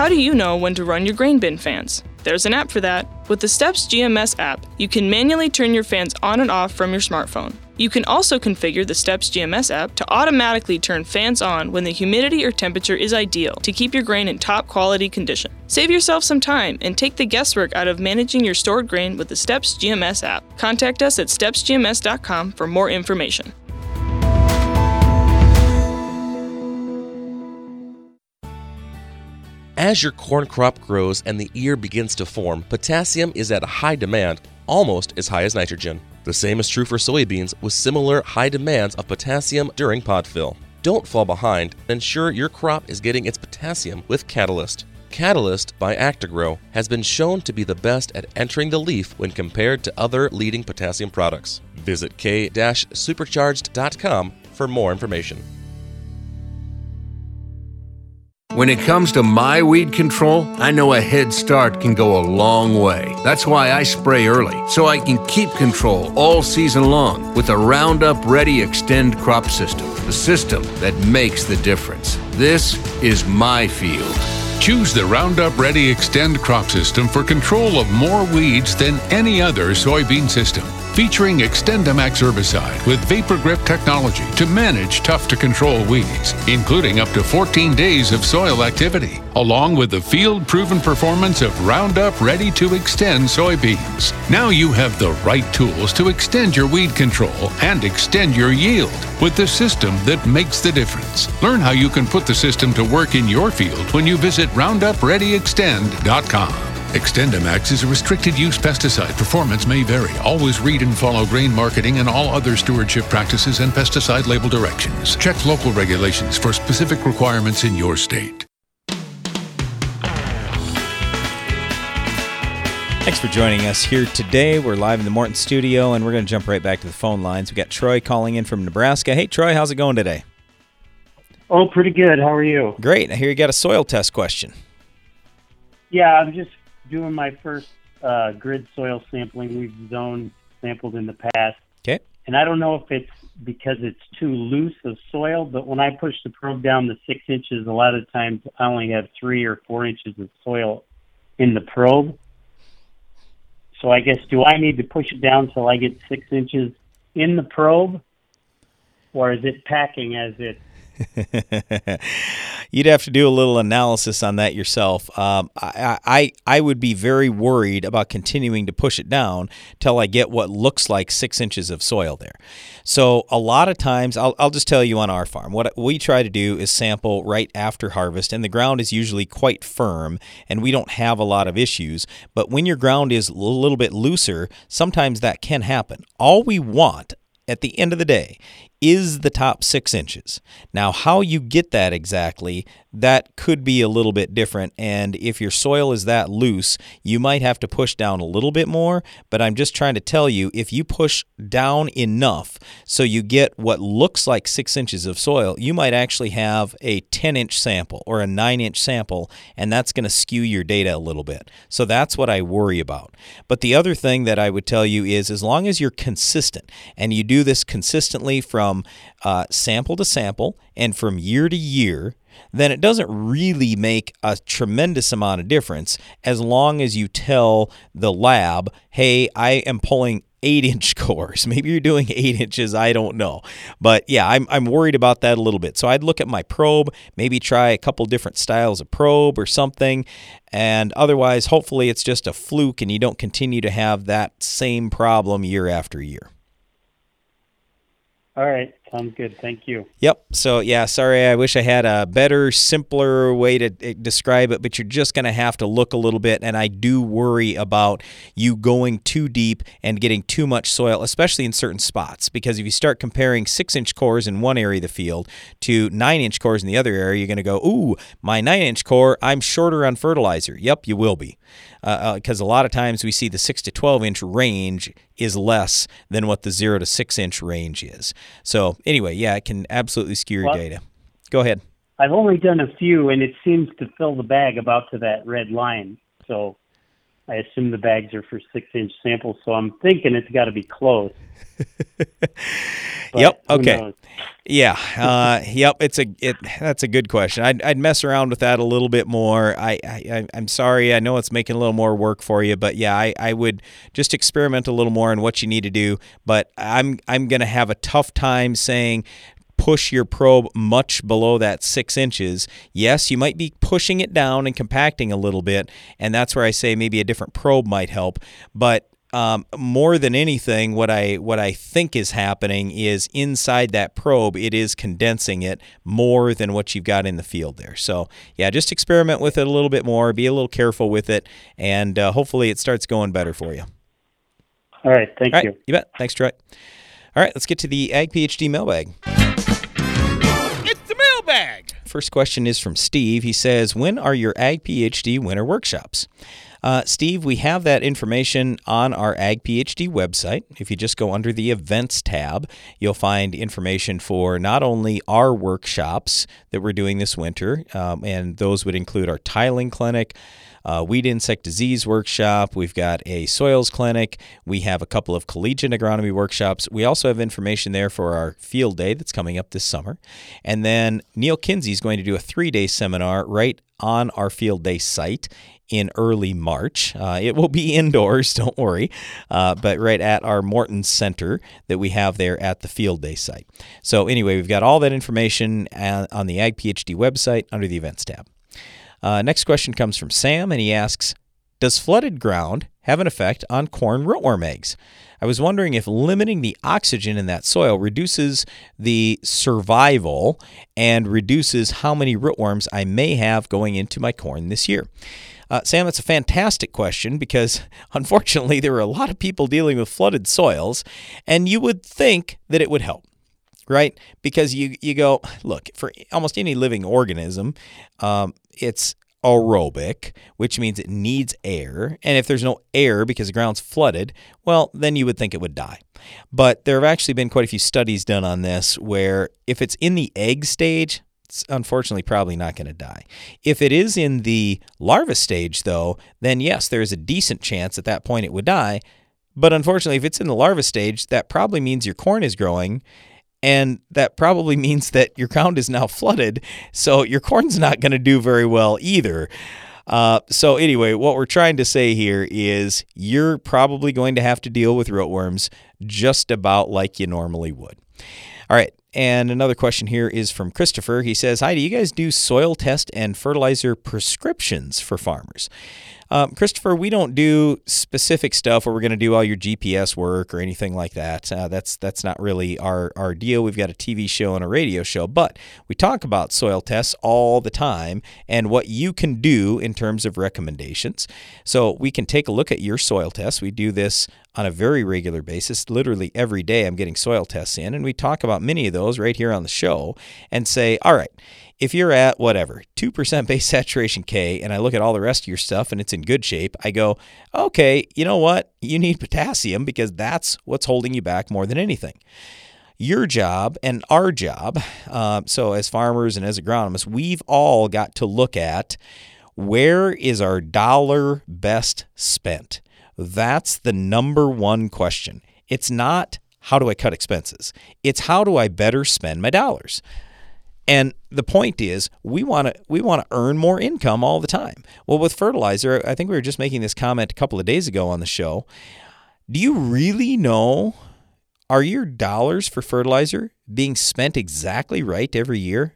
How do you know when to run your grain bin fans? There's an app for that. With the Steps GMS app, you can manually turn your fans on and off from your smartphone. You can also configure the Steps GMS app to automatically turn fans on when the humidity or temperature is ideal to keep your grain in top quality condition. Save yourself some time and take the guesswork out of managing your stored grain with the Steps GMS app. Contact us at stepsgms.com for more information. As your corn crop grows and the ear begins to form, potassium is at a high demand, almost as high as nitrogen. The same is true for soybeans with similar high demands of potassium during pod fill. Don't fall behind. Ensure your crop is getting its potassium with Catalyst. Catalyst by Actagro has been shown to be the best at entering the leaf when compared to other leading potassium products. Visit k-supercharged.com for more information. When it comes to my weed control, I know a head start can go a long way. That's why I spray early, so I can keep control all season long with a Roundup Ready Xtend crop system, the system that makes the difference. This is my field. Choose the Roundup Ready Xtend crop system for control of more weeds than any other soybean system featuring XtendiMax herbicide with Vapor Grip technology to manage tough to control weeds, including up to 14 days of soil activity, along with the field proven performance of Roundup Ready 2 Xtend soybeans. Now you have the right tools to extend your weed control and extend your yield with the system that makes the difference. Learn how you can put the system to work in your field when you visit RoundupReadyXtend.com. XtendiMax is a restricted use pesticide. Performance may vary. Always read and follow grain marketing and all other stewardship practices and pesticide label directions. Check local regulations for specific requirements in your state. Thanks for joining us here today. We're live in the Morton studio and we're going to jump right back to the phone lines. We got Troy calling in from Nebraska. Hey, Troy, how's it going today? Oh, pretty good. How are you? Great. I hear you got a soil test question. Yeah, I'm just doing my first uh, grid soil sampling. We've zone sampled in the past. Okay. And I don't know if it's because it's too loose of soil, but when I push the probe down to six inches, a lot of times I only have three or four inches of soil in the probe. So I guess do I need to push it down till I get six inches in the probe, or is it packing as it You'd have to do a little analysis on that yourself. Um, I, I I would be very worried about continuing to push it down till I get what looks like six inches of soil there. So a lot of times, I'll, I'll just tell you on our farm, what we try to do is sample right after harvest, and the ground is usually quite firm, and we don't have a lot of issues. But when your ground is a little bit looser, sometimes that can happen. All we want at the end of the day is the top six inches. Now, how you get that exactly, that could be a little bit different. And if your soil is that loose, you might have to push down a little bit more. But I'm just trying to tell you if you push down enough so you get what looks like six inches of soil, you might actually have a 10 inch sample or a 9 inch sample, and that's going to skew your data a little bit. So that's what I worry about. But the other thing that I would tell you is as long as you're consistent and you do this consistently from uh, sample to sample and from year to year, then it doesn't really make a tremendous amount of difference as long as you tell the lab, hey, I am pulling eight inch cores. Maybe you're doing eight inches. I don't know. But yeah, I'm, I'm worried about that a little bit. So I'd look at my probe, maybe try a couple different styles of probe or something. And otherwise, hopefully, it's just a fluke and you don't continue to have that same problem year after year. All right. Sounds good. Thank you. Yep. So, yeah, sorry. I wish I had a better, simpler way to eh, describe it, but you're just going to have to look a little bit. And I do worry about you going too deep and getting too much soil, especially in certain spots. Because if you start comparing six inch cores in one area of the field to nine inch cores in the other area, you're going to go, ooh, my nine inch core, I'm shorter on fertilizer. Yep, you will be because uh, uh, a lot of times we see the 6 to 12 inch range is less than what the 0 to 6 inch range is. So, anyway, yeah, it can absolutely skew your well, data. Go ahead. I've only done a few, and it seems to fill the bag about to that red line. So, I assume the bags are for six inch samples, so I'm thinking it's got to be close. yep. Okay. Yeah. Uh, yep. It's a it. That's a good question. I'd, I'd mess around with that a little bit more. I, I I'm sorry. I know it's making a little more work for you, but yeah, I, I would just experiment a little more on what you need to do. But I'm I'm gonna have a tough time saying push your probe much below that six inches. Yes, you might be pushing it down and compacting a little bit, and that's where I say maybe a different probe might help. But um, more than anything, what I what I think is happening is inside that probe, it is condensing it more than what you've got in the field there. So yeah, just experiment with it a little bit more, be a little careful with it, and uh, hopefully it starts going better for you. All right, thank All right, you. You bet. Thanks, Troy. All right, let's get to the Ag PhD mailbag. It's the mailbag. First question is from Steve. He says, "When are your Ag PhD winter workshops?" Uh, Steve, we have that information on our Ag PhD website. If you just go under the events tab, you'll find information for not only our workshops that we're doing this winter, um, and those would include our tiling clinic. Uh, weed insect disease workshop. We've got a soils clinic. We have a couple of collegiate agronomy workshops. We also have information there for our field day that's coming up this summer. And then Neal Kinsey is going to do a three day seminar right on our field day site in early March. Uh, it will be indoors, don't worry, uh, but right at our Morton Center that we have there at the Field Day site. So, anyway, we've got all that information on the Ag PhD website under the Events tab. Uh, next question comes from Sam, and he asks Does flooded ground have an effect on corn rootworm eggs? I was wondering if limiting the oxygen in that soil reduces the survival and reduces how many rootworms I may have going into my corn this year. Uh, Sam, that's a fantastic question because unfortunately there are a lot of people dealing with flooded soils, and you would think that it would help right? Because you you go look for almost any living organism, um, it's aerobic, which means it needs air, and if there's no air because the ground's flooded, well, then you would think it would die. But there have actually been quite a few studies done on this where if it's in the egg stage, it's unfortunately probably not going to die. If it is in the larva stage, though, then yes, there is a decent chance at that point it would die. But unfortunately, if it's in the larva stage, that probably means your corn is growing, and that probably means that your ground is now flooded. So your corn's not going to do very well either. Uh, so, anyway, what we're trying to say here is you're probably going to have to deal with rootworms just about like you normally would. All right, and another question here is from Christopher. He says, Hi, do you guys do soil test and fertilizer prescriptions for farmers? Um, Christopher, we don't do specific stuff where we're going to do all your GPS work or anything like that. Uh, that's that's not really our, our deal. We've got a TV show and a radio show, but we talk about soil tests all the time and what you can do in terms of recommendations. So we can take a look at your soil tests. We do this on a very regular basis. Literally every day, I'm getting soil tests in, and we talk about many of those right here on the show and say, all right if you're at whatever, 2% base saturation K, and I look at all the rest of your stuff and it's in good shape, I go, okay, you know what? You need potassium because that's what's holding you back more than anything. Your job and our job, uh, so as farmers and as agronomists, we've all got to look at where is our dollar best spent? That's the number one question. It's not how do I cut expenses, it's how do I better spend my dollars. And the point is, we want to we want to earn more income all the time. Well, with fertilizer, I think we were just making this comment a couple of days ago on the show. Do you really know are your dollars for fertilizer being spent exactly right every year?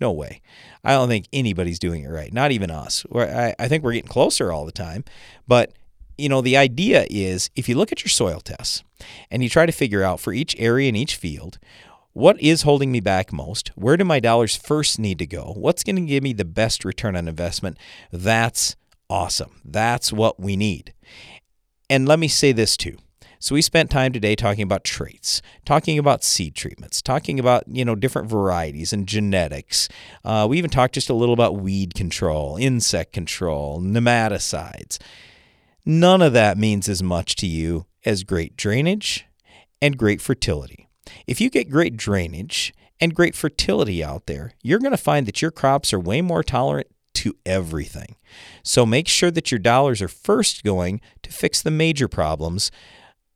No way. I don't think anybody's doing it right, not even us. I, think we're getting closer all the time. But, you know, the idea is if you look at your soil tests and you try to figure out for each area in each field, what is holding me back most? Where do my dollars first need to go? What's going to give me the best return on investment? That's awesome. That's what we need. And let me say this too. So we spent time today talking about traits, talking about seed treatments, talking about you know different varieties and genetics. Uh, we even talked just a little about weed control, insect control, nematicides. None of that means as much to you as great drainage and great fertility. If you get great drainage and great fertility out there, you're going to find that your crops are way more tolerant to everything. So make sure that your dollars are first going to fix the major problems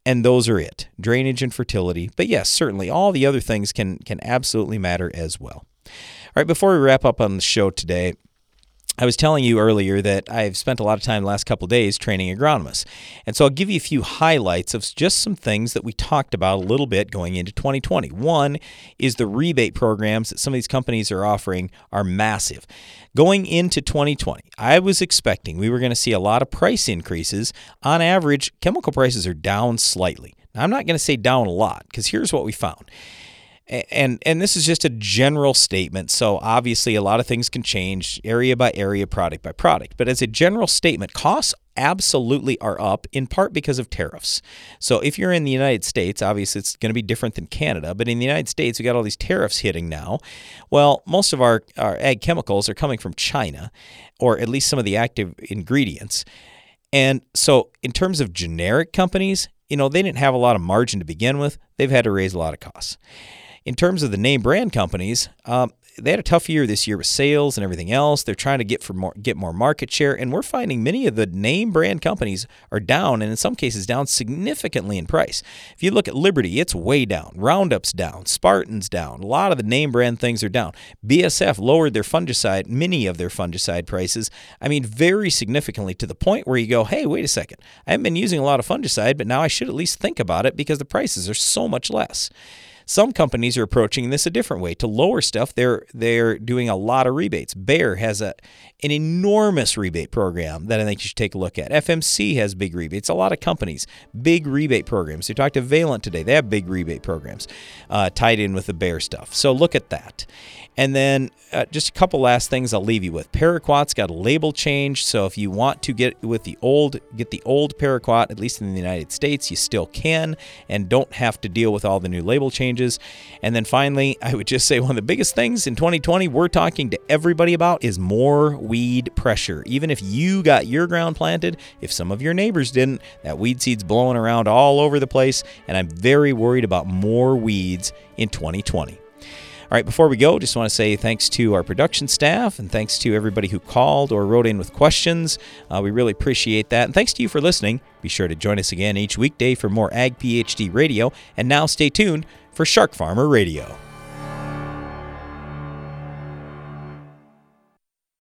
and those are it drainage and fertility but yes certainly all the other things can can absolutely matter as well all right before we wrap up on the show today I was telling you earlier that I've spent a lot of time the last couple days training agronomists. And so I'll give you a few highlights of just some things that we talked about a little bit going into 2020. One is the rebate programs that some of these companies are offering are massive. Going into 2020, I was expecting we were going to see a lot of price increases. On average, chemical prices are down slightly. Now, I'm not going to say down a lot because here's what we found and and this is just a general statement so obviously a lot of things can change area by area product by product but as a general statement costs absolutely are up in part because of tariffs. So if you're in the united states obviously it's going to be different than canada but in the united states we got all these tariffs hitting now. Well most of our, our ag chemicals are coming from china or at least some of the active ingredients. And so in terms of generic companies you know they didn't have a lot of margin to begin with. They've had to raise a lot of costs in terms of the name brand companies, um, they had a tough year this year with sales and everything else. They're trying to get for more get more market share, and we're finding many of the name brand companies are down, and in some cases down significantly in price. If you look at Liberty, it's way down. Roundup's down. Spartan's down. A lot of the name brand things are down. BASF lowered their fungicide, many of their fungicide prices. I mean, very significantly to the point where you go, hey, wait a second. I haven't been using a lot of fungicide, but now I should at least think about it because the prices are so much less. Some companies are approaching this a different way. To lower stuff, they're they're doing a lot of rebates. Bayer has a an enormous rebate program that I think you should take a look at. FMC has big rebates. A lot of companies, big rebate programs. We talked to Valent today. They have big rebate programs uh, tied in with the Bayer stuff. So look at that. And then uh, just a couple last things I'll leave you with. Paraquat's got a label change, so if you want to get with the old, get the old Paraquat, at least in the United States, you still can, and don't have to deal with all the new label changes. And then finally, I would just say one of the biggest things in 2020 we're talking to everybody about is more weed pressure. Even if you got your ground planted, if some of your neighbors didn't, that weed seed's blowing around all over the place, and I'm very worried about more weeds in 2020. All right, before we go, just want to say thanks to our production staff and thanks to everybody who called or wrote in with questions. Uh, we really appreciate that. And thanks to you for listening. Be sure to join us again each weekday for more Ag PhD radio. And now stay tuned for Shark Farmer Radio.